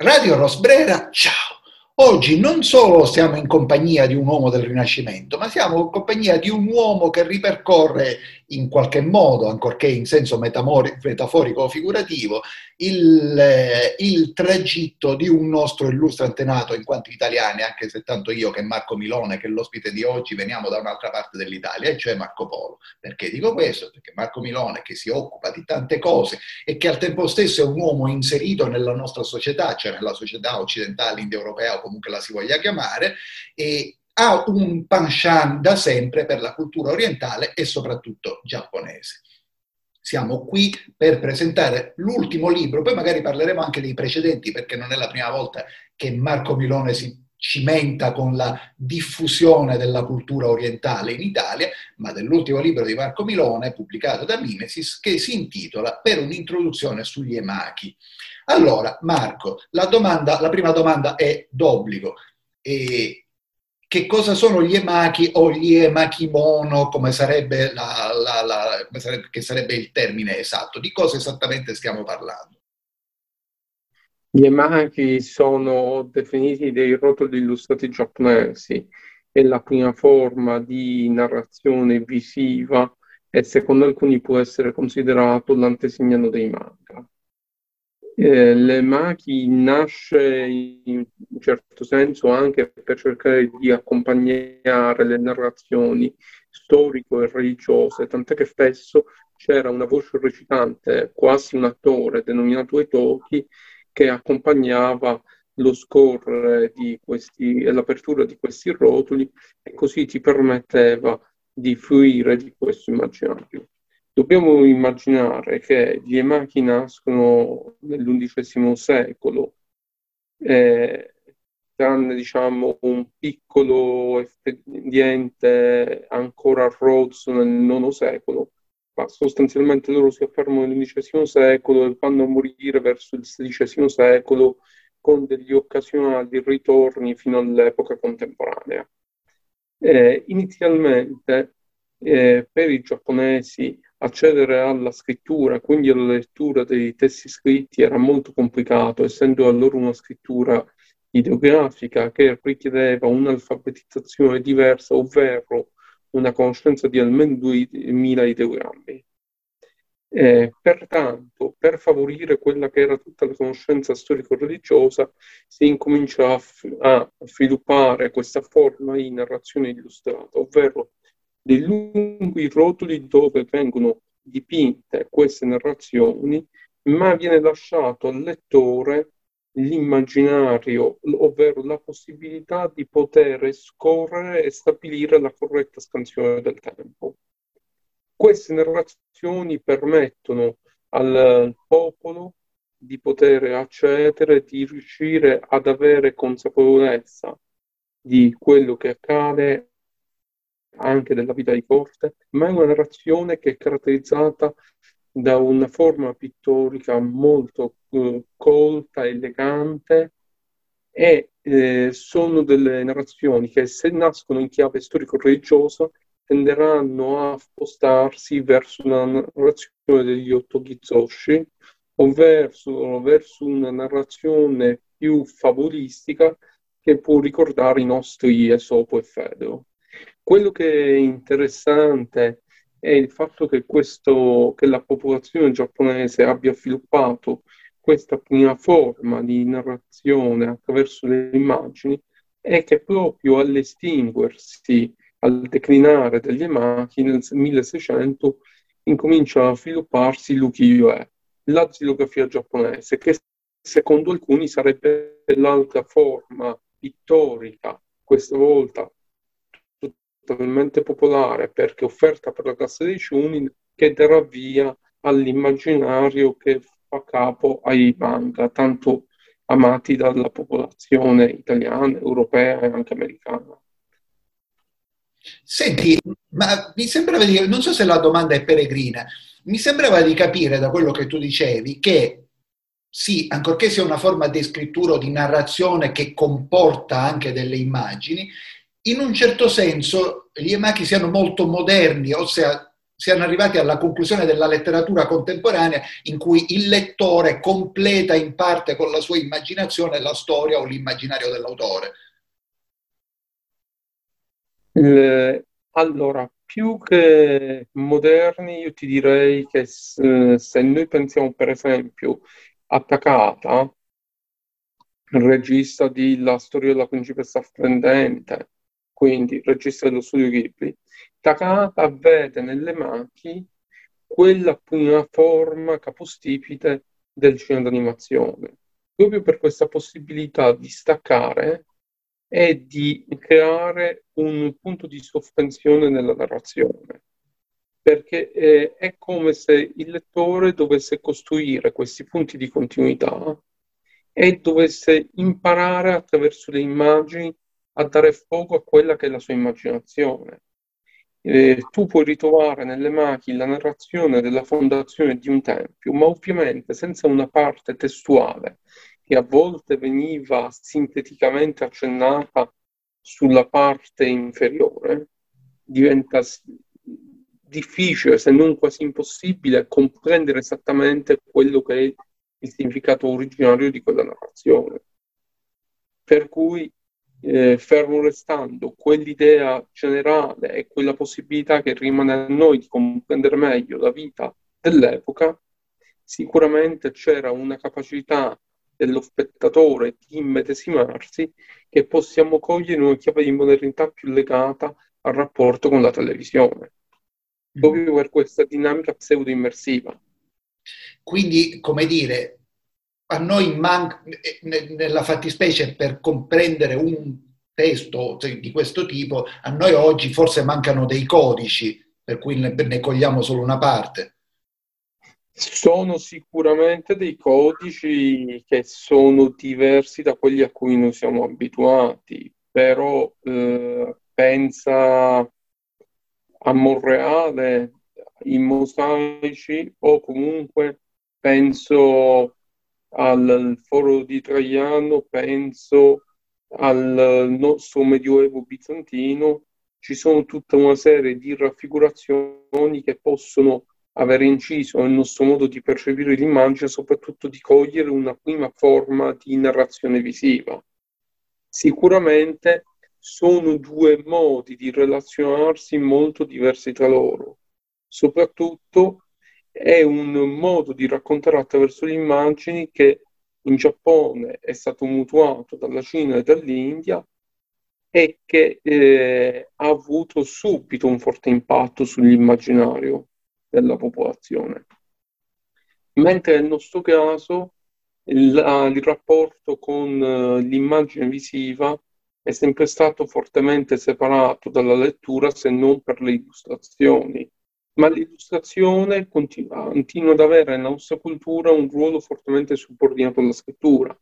Radio Rosbrera, ciao! Oggi non solo siamo in compagnia di un uomo del Rinascimento, ma siamo in compagnia di un uomo che ripercorre in qualche modo, ancorché in senso metaforico o figurativo, il, eh, il, tragitto di un nostro illustre antenato in quanto italiani, anche se tanto io che Marco Milone, che è l'ospite di oggi, veniamo da un'altra parte dell'Italia, e cioè Marco Polo. Perché dico questo? Perché Marco Milone, che si occupa di tante cose e che al tempo stesso è un uomo inserito nella nostra società, cioè nella società occidentale, indoeuropea o comunque la si voglia chiamare, e ha un penchant da sempre per la cultura orientale e soprattutto giapponese. Siamo qui per presentare l'ultimo libro, poi magari parleremo anche dei precedenti perché non è la prima volta che Marco Milone si cimenta con la diffusione della cultura orientale in Italia, ma dell'ultimo libro di Marco Milone pubblicato da Mimesis che si intitola Per un'introduzione sugli emachi. Allora, Marco, la, domanda, la prima domanda è d'obbligo. E che cosa sono gli emachi o gli emakimono, come sarebbe, la, la, la, come sarebbe, che sarebbe il termine esatto? Di cosa esattamente stiamo parlando? Gli emaki sono definiti dei rotoli illustrati giapponesi, è la prima forma di narrazione visiva e secondo alcuni può essere considerato l'antesignano dei manga. Eh, le Machi nasce in un certo senso anche per cercare di accompagnare le narrazioni storico e religiose, tant'è che spesso c'era una voce recitante, quasi un attore denominato Etoki, che accompagnava lo scorrere di questi, e l'apertura di questi rotoli e così ti permetteva di fruire di questo immaginario. Dobbiamo immaginare che gli emachi nascono nell'undicesimo secolo, eh, tranne diciamo, un piccolo espediente ancora a Rhodes nel IX secolo, ma sostanzialmente loro si affermano nell'undicesimo secolo e vanno a morire verso il XVI secolo con degli occasionali ritorni fino all'epoca contemporanea. Eh, inizialmente eh, per i giapponesi accedere alla scrittura, quindi alla lettura dei testi scritti era molto complicato, essendo a loro una scrittura ideografica che richiedeva un'alfabetizzazione diversa, ovvero una conoscenza di almeno 2000 ideogrammi. Eh, pertanto, per favorire quella che era tutta la conoscenza storico-religiosa, si incomincia a, f- a sviluppare questa forma di narrazione illustrata, ovvero dei lunghi rotoli dove vengono dipinte queste narrazioni, ma viene lasciato al lettore l'immaginario, ovvero la possibilità di poter scorrere e stabilire la corretta scansione del tempo. Queste narrazioni permettono al popolo di poter accedere, di riuscire ad avere consapevolezza di quello che accade anche della vita di corte, ma è una narrazione che è caratterizzata da una forma pittorica molto eh, colta, elegante e eh, sono delle narrazioni che se nascono in chiave storico-religiosa tenderanno a spostarsi verso una narrazione degli Otogizoshi, ovvero verso una narrazione più favolistica che può ricordare i nostri Esopo e Fedro. Quello che è interessante è il fatto che, questo, che la popolazione giapponese abbia sviluppato questa prima forma di narrazione attraverso le immagini e che proprio all'estinguersi, al declinare degli emaki nel 1600 incomincia a svilupparsi l'ukiyo-e, la xilografia giapponese, che secondo alcuni sarebbe l'altra forma pittorica, questa volta talmente popolare perché offerta per la classe dei Chunin che darà via all'immaginario che fa capo ai manga, tanto amati dalla popolazione italiana, europea e anche americana. Senti, ma mi sembrava di, non so se la domanda è peregrina, mi sembrava di capire da quello che tu dicevi che sì, ancorché sia una forma di scrittura o di narrazione che comporta anche delle immagini, in un certo senso gli emaki siano molto moderni, ossia siano arrivati alla conclusione della letteratura contemporanea in cui il lettore completa in parte con la sua immaginazione la storia o l'immaginario dell'autore. Allora, più che moderni, io ti direi che se, se noi pensiamo per esempio a Takata, il regista di La storia della principessa splendente, quindi regista dello studio Ghibli, Takata vede nelle Maki quella prima forma capostipite del cinema d'animazione, proprio per questa possibilità di staccare e di creare un punto di sospensione nella narrazione, perché eh, è come se il lettore dovesse costruire questi punti di continuità e dovesse imparare attraverso le immagini a dare fuoco a quella che è la sua immaginazione. Eh, tu puoi ritrovare nelle macchine la narrazione della fondazione di un tempio, ma ovviamente senza una parte testuale che a volte veniva sinteticamente accennata sulla parte inferiore, diventa difficile, se non quasi impossibile, comprendere esattamente quello che è il significato originario di quella narrazione. Per cui, eh, fermo restando quell'idea generale e quella possibilità che rimane a noi di comprendere meglio la vita dell'epoca, sicuramente c'era una capacità dello spettatore di immedesimarsi che possiamo cogliere in una chiave di modernità più legata al rapporto con la televisione, proprio per questa dinamica pseudo-immersiva. Quindi, come dire, a noi manca, nella fattispecie per comprendere un testo di questo tipo, a noi oggi forse mancano dei codici, per cui ne, ne cogliamo solo una parte. Sono sicuramente dei codici che sono diversi da quelli a cui noi siamo abituati, però eh, pensa a Monreale, i mosaici o comunque penso al foro di Traiano, penso al nostro medioevo bizantino, ci sono tutta una serie di raffigurazioni che possono aver inciso nel nostro modo di percepire l'immagine, soprattutto di cogliere una prima forma di narrazione visiva. Sicuramente sono due modi di relazionarsi molto diversi tra loro. Soprattutto è un modo di raccontare attraverso le immagini che in Giappone è stato mutuato dalla Cina e dall'India e che eh, ha avuto subito un forte impatto sull'immaginario della popolazione. Mentre nel nostro caso il, il rapporto con uh, l'immagine visiva è sempre stato fortemente separato dalla lettura se non per le illustrazioni ma l'illustrazione continua, continua ad avere nella nostra cultura un ruolo fortemente subordinato alla scrittura,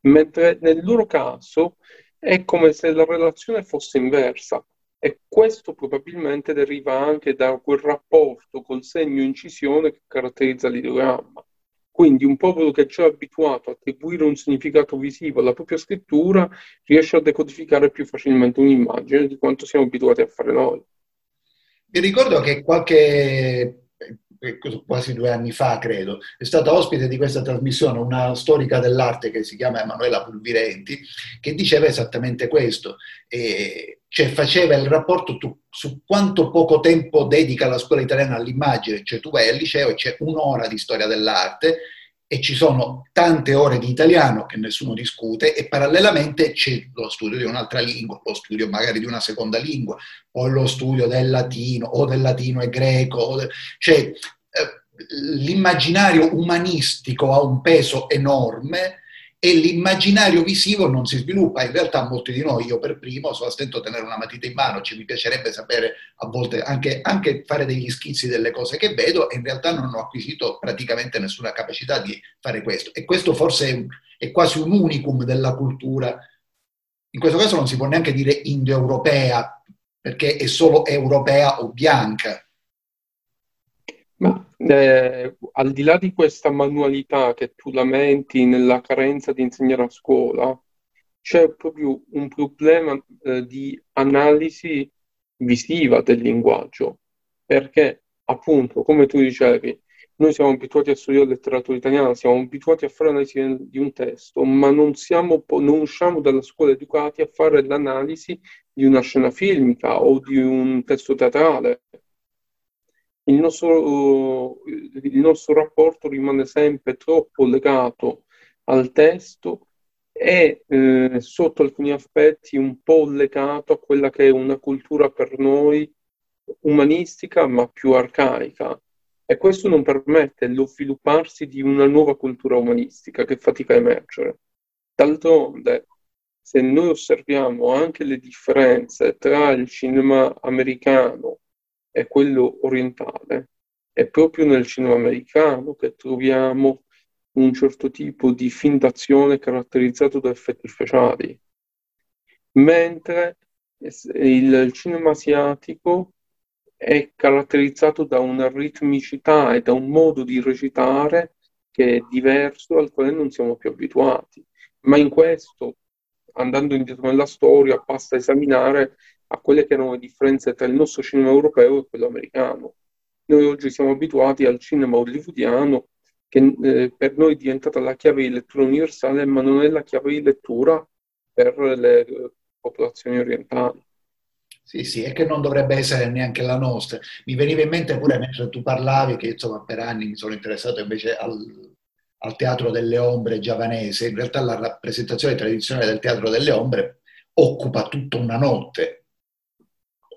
mentre nel loro caso è come se la relazione fosse inversa e questo probabilmente deriva anche da quel rapporto col segno incisione che caratterizza l'ideogramma. Quindi un popolo che è già abituato a attribuire un significato visivo alla propria scrittura riesce a decodificare più facilmente un'immagine di quanto siamo abituati a fare noi. Mi ricordo che qualche eh, quasi due anni fa, credo, è stata ospite di questa trasmissione una storica dell'arte che si chiama Emanuela Pulvirenti, che diceva esattamente questo, e cioè faceva il rapporto tu, su quanto poco tempo dedica la scuola italiana all'immagine, cioè tu vai al liceo e c'è un'ora di storia dell'arte e ci sono tante ore di italiano che nessuno discute e parallelamente c'è lo studio di un'altra lingua, lo studio magari di una seconda lingua, o lo studio del latino, o del latino e greco, de... cioè eh, l'immaginario umanistico ha un peso enorme e l'immaginario visivo non si sviluppa. In realtà molti di noi, io per primo, sono attento a tenere una matita in mano, ci mi piacerebbe sapere a volte anche, anche, fare degli schizzi delle cose che vedo e in realtà non ho acquisito praticamente nessuna capacità di fare questo. E questo forse è, è quasi un unicum della cultura. In questo caso non si può neanche dire indoeuropea, perché è solo europea o bianca. Eh, al di là di questa manualità che tu lamenti nella carenza di insegnare a scuola, c'è proprio un problema eh, di analisi visiva del linguaggio, perché appunto, come tu dicevi, noi siamo abituati a studiare letteratura italiana, siamo abituati a fare l'analisi di un testo, ma non, siamo, non usciamo dalla scuola educati a fare l'analisi di una scena filmica o di un testo teatrale. Il nostro, il nostro rapporto rimane sempre troppo legato al testo e eh, sotto alcuni aspetti un po' legato a quella che è una cultura per noi umanistica ma più arcaica e questo non permette lo svilupparsi di una nuova cultura umanistica che fatica a emergere. D'altronde, se noi osserviamo anche le differenze tra il cinema americano e quello orientale, è proprio nel cinema americano che troviamo un certo tipo di film d'azione caratterizzato da effetti speciali, mentre il cinema asiatico è caratterizzato da una ritmicità e da un modo di recitare che è diverso al quale non siamo più abituati. Ma in questo, andando indietro nella storia, basta esaminare a quelle che erano le differenze tra il nostro cinema europeo e quello americano. Noi oggi siamo abituati al cinema hollywoodiano che eh, per noi è diventata la chiave di lettura universale, ma non è la chiave di lettura per le eh, popolazioni orientali. Sì, sì, e che non dovrebbe essere neanche la nostra. Mi veniva in mente pure mentre tu parlavi che insomma per anni mi sono interessato invece al, al teatro delle ombre giavanese. In realtà la rappresentazione tradizionale del teatro delle ombre occupa tutta una notte,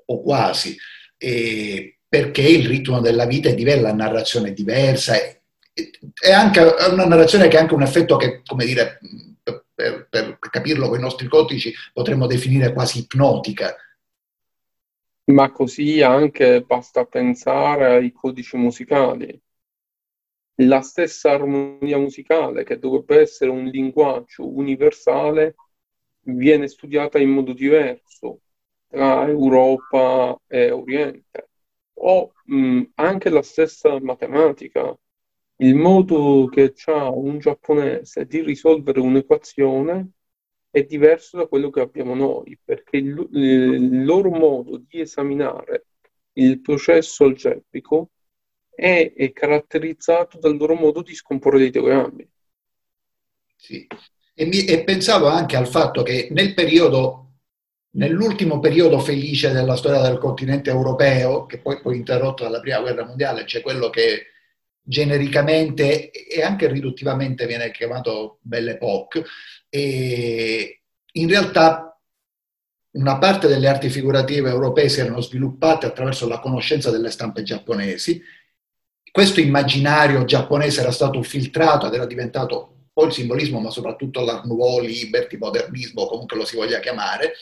o quasi, e perché il ritmo della vita è diverso, la narrazione è diversa, è, è anche una narrazione che ha anche un effetto che, come dire, per, per capirlo con i nostri codici, potremmo definire quasi ipnotica ma così anche basta pensare ai codici musicali. La stessa armonia musicale, che dovrebbe essere un linguaggio universale, viene studiata in modo diverso tra Europa e Oriente. O mh, anche la stessa matematica, il modo che ha un giapponese di risolvere un'equazione è diverso da quello che abbiamo noi, perché il, il loro modo di esaminare il processo algebrico è, è, caratterizzato dal loro modo di scomporre i teoremi. Sì, e, mi, e pensavo anche al fatto che nel periodo, nell'ultimo periodo felice della storia del continente europeo, che poi fu interrotto dalla prima guerra mondiale, c'è quello che genericamente e anche riduttivamente viene chiamato Belle Époque, e in realtà una parte delle arti figurative europee si erano sviluppate attraverso la conoscenza delle stampe giapponesi. Questo immaginario giapponese era stato filtrato ed era diventato poi il simbolismo, ma soprattutto l'art nouveau, liberty, modernismo, comunque lo si voglia chiamare.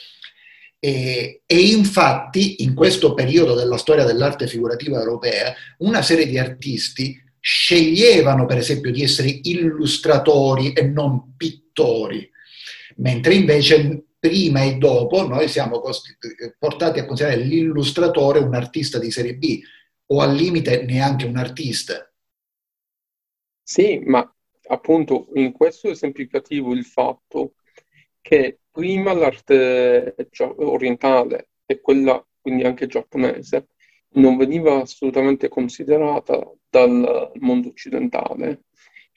E, e, infatti in questo periodo della storia dell'arte figurativa europea una serie di artisti sceglievano per esempio di essere illustratori e non pittori mentre invece prima e dopo noi siamo portati a considerare l'illustratore un artista di serie B o al limite neanche un artista. Sì, ma appunto in questo esemplificativo il fatto che prima l'arte orientale e quella quindi anche giapponese non veniva assolutamente considerata dal mondo occidentale.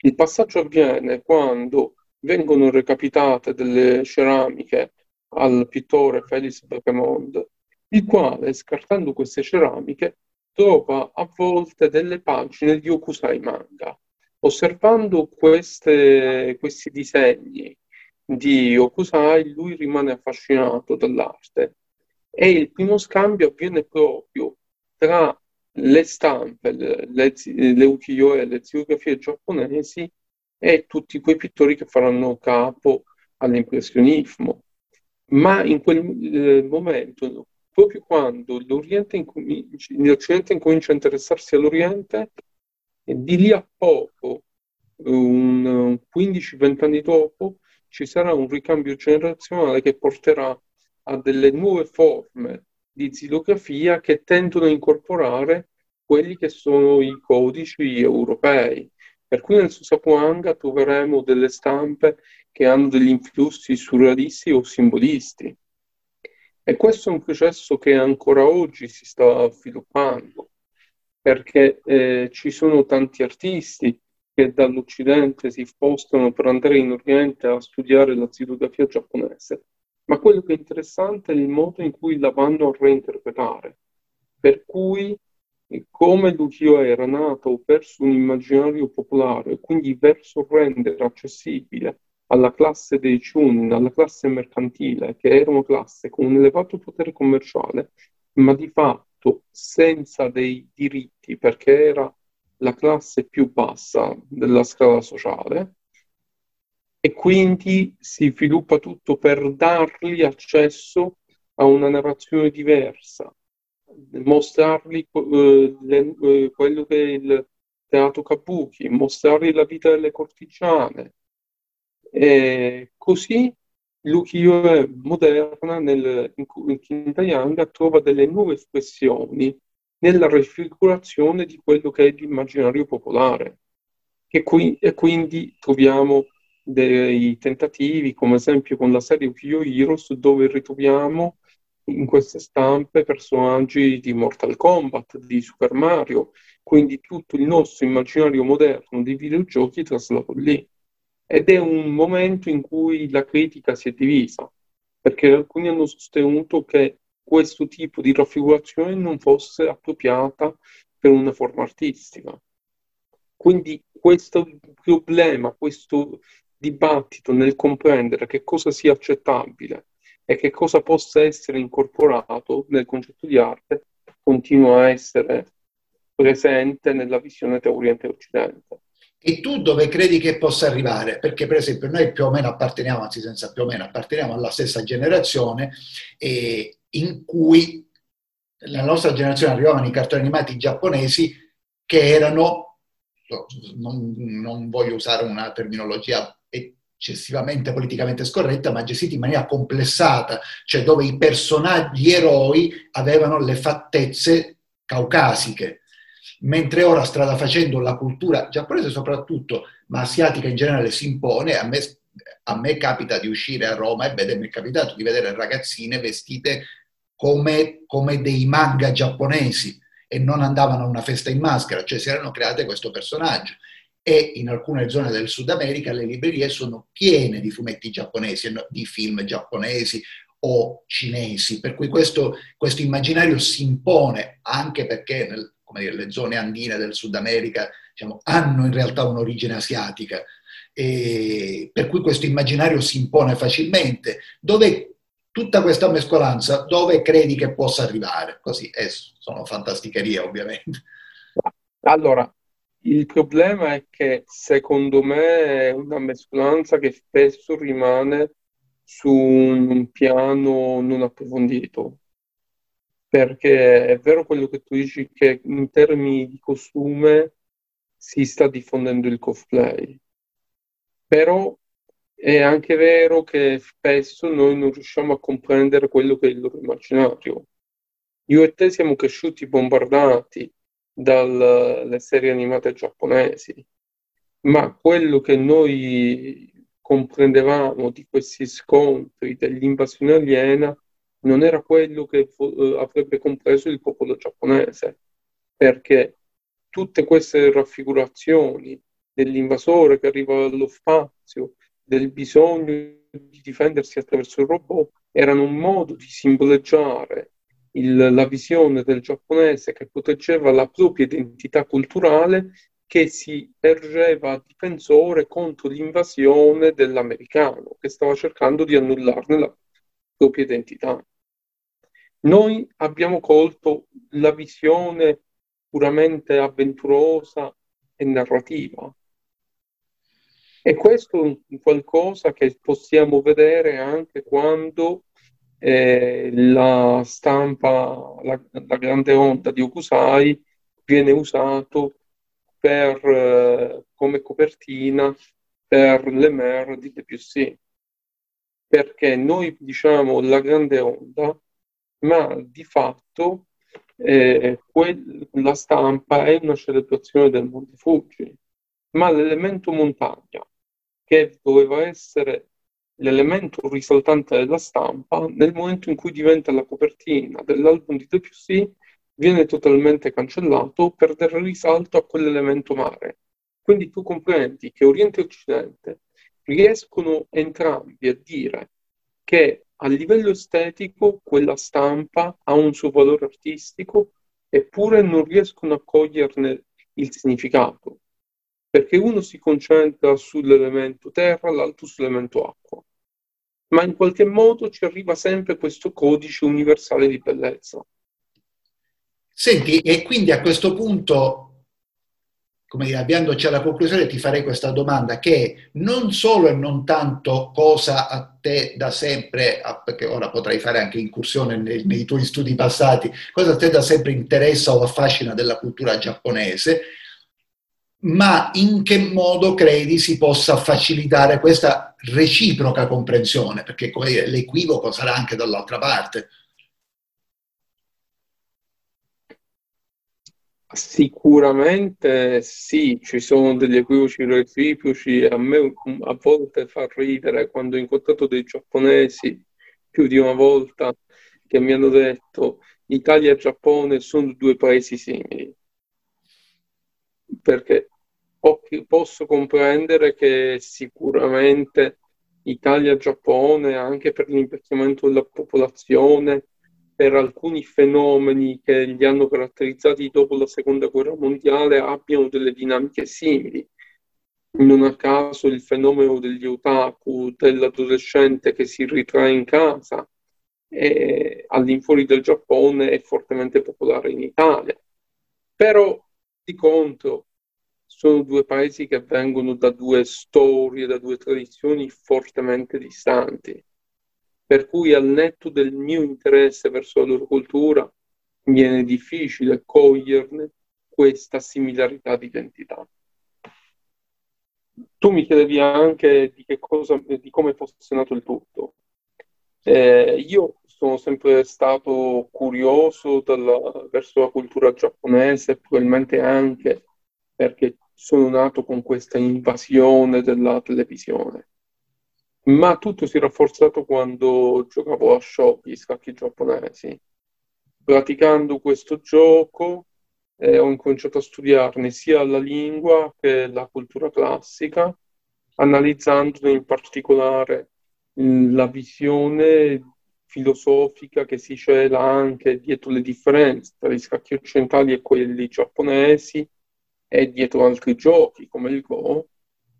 Il passaggio avviene quando vengono recapitate delle ceramiche al pittore Félix Beckemond, il quale, scartando queste ceramiche, trova a volte delle pagine di Okusai manga. Osservando queste, questi disegni di Okusai, lui rimane affascinato dall'arte e il primo scambio avviene proprio tra le stampe, le, le, le ukiyo-e, le zirografie giapponesi e tutti quei pittori che faranno capo all'impressionismo. Ma in quel eh, momento, proprio quando incomincia, l'Occidente incomincia a interessarsi all'Oriente, di lì a poco, un 15-20 anni dopo, ci sarà un ricambio generazionale che porterà a delle nuove forme di xilografia che tendono a incorporare quelli che sono i codici europei. Per cui nel Susapuanga troveremo delle stampe che hanno degli influssi surrealisti o simbolisti. E questo è un processo che ancora oggi si sta sviluppando. perché eh, ci sono tanti artisti che dall'Occidente si spostano per andare in Oriente a studiare la xilografia giapponese, ma quello che è interessante è il modo in cui la vanno a reinterpretare, per cui come l'ukiyo era nato verso un immaginario popolare, quindi verso rendere accessibile alla classe dei Chun, alla classe mercantile, che era una classe con un elevato potere commerciale, ma di fatto senza dei diritti, perché era la classe più bassa della scala sociale, e quindi si sviluppa tutto per dargli accesso a una narrazione diversa, mostrargli eh, eh, quello che è il teatro kabuki, mostrargli la vita delle cortigiane. E così l'ukiyo moderna nel, in, in Kintayanga trova delle nuove espressioni nella raffigurazione di quello che è l'immaginario popolare. E, qui, e quindi troviamo dei tentativi, come esempio con la serie Ukiyo Heroes, dove ritroviamo in queste stampe personaggi di Mortal Kombat, di Super Mario, quindi tutto il nostro immaginario moderno di videogiochi traslato lì. Ed è un momento in cui la critica si è divisa, perché alcuni hanno sostenuto che questo tipo di raffigurazione non fosse appropriata per una forma artistica. Quindi questo problema, questo dibattito nel comprendere che cosa sia accettabile e che cosa possa essere incorporato nel concetto di arte continua a essere presente nella visione tra Oriente e Occidente. E tu dove credi che possa arrivare? Perché per esempio noi più o meno apparteniamo, anzi senza più o meno, apparteniamo alla stessa generazione eh, in cui nella nostra generazione arrivavano i cartoni animati giapponesi che erano, non, non voglio usare una terminologia eccessivamente politicamente scorretta, ma gestiti in maniera complessata, cioè dove i personaggi eroi avevano le fattezze caucasiche. Mentre ora strada facendo la cultura giapponese soprattutto, ma asiatica in generale si impone, a me, a me capita di uscire a Roma e vedere, mi è capitato di vedere ragazzine vestite come, come dei manga giapponesi e non andavano a una festa in maschera, cioè si erano create questo personaggio. E in alcune zone del Sud America le librerie sono piene di fumetti giapponesi, di film giapponesi o cinesi, per cui questo, questo immaginario si impone anche perché nel, dire, le zone andine del Sud America diciamo, hanno in realtà un'origine asiatica, e per cui questo immaginario si impone facilmente. Dove tutta questa mescolanza, dove credi che possa arrivare? Così, eh, sono fantasticherie ovviamente. Allora, il problema è che secondo me è una mescolanza che spesso rimane su un piano non approfondito. Perché è vero quello che tu dici che in termini di costume si sta diffondendo il cosplay, però è anche vero che spesso noi non riusciamo a comprendere quello che è il loro immaginario. Io e te siamo cresciuti bombardati dalle serie animate giapponesi, ma quello che noi comprendevamo di questi scontri, dell'invasione aliena, non era quello che eh, avrebbe compreso il popolo giapponese, perché tutte queste raffigurazioni dell'invasore che arriva dallo spazio, del bisogno di difendersi attraverso il robot, erano un modo di simboleggiare il, la visione del giapponese che proteggeva la propria identità culturale che si ergeva difensore contro l'invasione dell'americano che stava cercando di annullarne la propria identità. Noi abbiamo colto la visione puramente avventurosa e narrativa. E questo è qualcosa che possiamo vedere anche quando eh, la stampa, la, la, grande onda di Okusai viene usato per, eh, come copertina per le mer di Debussy. Perché noi diciamo la grande onda, ma di fatto eh, quel, la stampa è una celebrazione del Monte Fuji, ma l'elemento montagna, che doveva essere l'elemento risaltante della stampa nel momento in cui diventa la copertina dell'album di Debussy viene totalmente cancellato per dare risalto a quell'elemento mare. Quindi tu comprendi che Oriente e Occidente riescono entrambi a dire che a livello estetico quella stampa ha un suo valore artistico, eppure non riescono a coglierne il significato, perché uno si concentra sull'elemento terra, l'altro sull'elemento acqua. Ma in qualche modo ci arriva sempre questo codice universale di bellezza. Senti, e quindi a questo punto come dire, avviandoci alla conclusione, ti farei questa domanda che non solo e non tanto cosa a te da sempre, perché ora potrai fare anche incursione nei, nei tuoi studi passati, cosa a te da sempre interessa o affascina della cultura giapponese, ma in che modo credi si possa facilitare questa reciproca comprensione? Perché come dire, l'equivoco sarà anche dall'altra parte. Sicuramente sì, ci sono degli equivoci reciproci. A me a volte fa ridere quando ho incontrato dei giapponesi più di una volta che mi hanno detto Italia e Giappone sono due paesi simili. Perché posso comprendere che sicuramente Italia e Giappone, anche per l'invecchiamento della popolazione, per alcuni fenomeni che li hanno caratterizzati dopo la seconda guerra mondiale abbiano delle dinamiche simili. Non a caso il fenomeno degli otaku, dell'adolescente che si ritrae in casa, e all'infuori del Giappone è fortemente popolare in Italia. Però di contro sono due paesi che vengono da due storie, da due tradizioni fortemente distanti per cui al netto del mio interesse verso la loro cultura viene difficile coglierne questa similarità di identità. Tu mi chiedevi anche di, cosa, di come fosse nato il tutto. Eh, io sono sempre stato curioso dalla, verso la cultura giapponese, probabilmente anche perché sono nato con questa invasione della televisione ma tutto si è rafforzato quando giocavo a shoki, scacchi giapponesi. Praticando questo gioco eh, ho incominciato a studiarne sia la lingua che la cultura classica, analizzandone in particolare la visione filosofica che si cela anche dietro le differenze tra gli scacchi occidentali e quelli giapponesi e dietro altri giochi come il Go,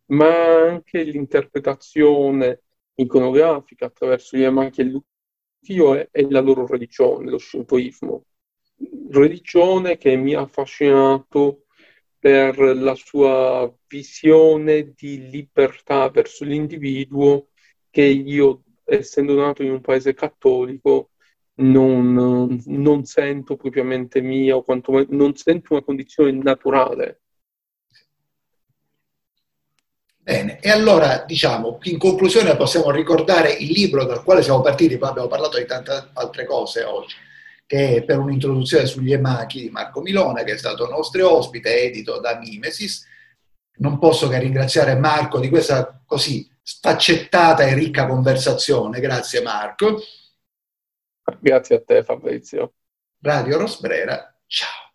ma anche l'interpretazione iconografica attraverso gli Amaki e l'Ukiyo e, e la loro religione, lo Shintoismo. Religione che mi ha affascinato per la sua visione di libertà verso l'individuo che io, essendo nato in un paese cattolico, non, non sento propriamente mia o quantomeno non sento una condizione naturale Bene, e allora diciamo, in conclusione possiamo ricordare il libro dal quale siamo partiti, poi abbiamo parlato di tante altre cose oggi, che è per un'introduzione sugli emachi di Marco Milone, che è stato nostro ospite, edito da Mimesis. Non posso che ringraziare Marco di questa così sfaccettata e ricca conversazione. Grazie Marco. Grazie a te Fabrizio. Radio Rosbrera, ciao.